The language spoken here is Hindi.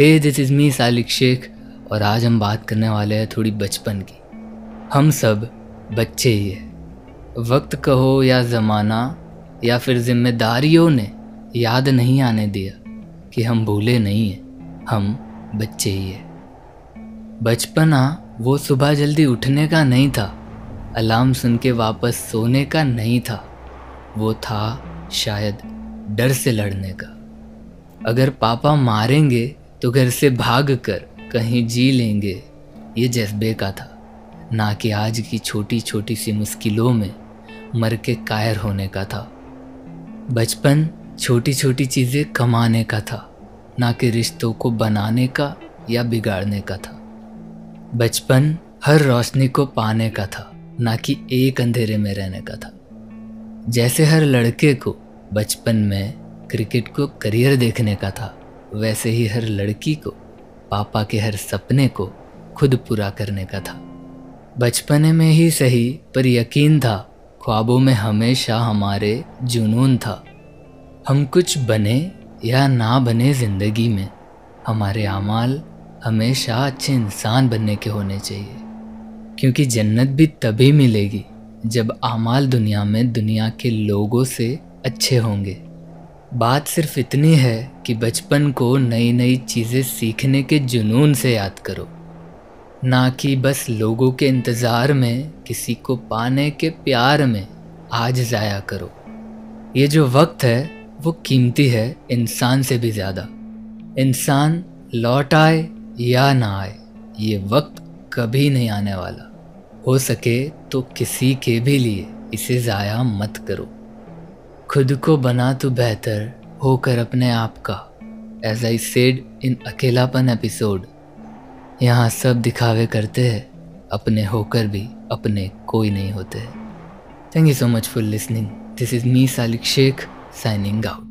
Hey this is me Salik Shaikh, और आज हम बात करने वाले हैं थोड़ी बचपन की। हम सब बच्चे ही हैं। वक्त कहो या ज़माना, या फिर जिम्मेदारियों ने याद नहीं आने दिया कि हम भूले नहीं हैं, हम बच्चे ही हैं। बचपना वो सुबह जल्दी उठने का नहीं था, अलार्म सुन के वापस सोने का नहीं था, वो था शायद डर से लड़ने का। अगर पापा मारेंगे तो घर से भाग कर कहीं जी लेंगे, ये जज्बे का था। ना कि आज की छोटी छोटी सी मुश्किलों में मर के कायर होने का था। बचपन छोटी छोटी चीज़ें कमाने का था, ना कि रिश्तों को बनाने का या बिगाड़ने का था। बचपन हर रोशनी को पाने का था, ना कि एक अंधेरे में रहने का था। जैसे हर लड़के को बचपन में क्रिकेट को करियर देखने का था वैसे ही हर लड़की को, पापा के हर सपने को खुद पूरा करने का था। बचपने में ही सही, पर यकीन था, ख्वाबों में हमेशा हमारे जुनून था। हम कुछ बने या ना बने ज़िंदगी में, हमारे अमाल हमेशा अच्छे इंसान बनने के होने चाहिए। क्योंकि जन्नत भी तभी मिलेगी जब अमाल दुनिया में दुनिया के लोगों से अच्छे होंगे। बात सिर्फ़ इतनी है कि बचपन को नई नई चीज़ें सीखने के जुनून से याद करो। ना कि बस लोगों के इंतज़ार में, किसी को पाने के प्यार में आज ज़ाया करो। ये जो वक्त है, वो कीमती है इंसान से भी ज़्यादा। इंसान लौट आए या ना आए, ये वक्त कभी नहीं आने वाला। हो सके तो किसी के भी लिए इसे ज़ाया मत करो। खुद को बना तो बेहतर होकर अपने आप का। एज आई सेड इन अकेलापन एपिसोड यहाँ सब दिखावे करते हैं, अपने होकर भी अपने कोई नहीं होते। Thank you so much for listening this is me Salik Shaikh signing out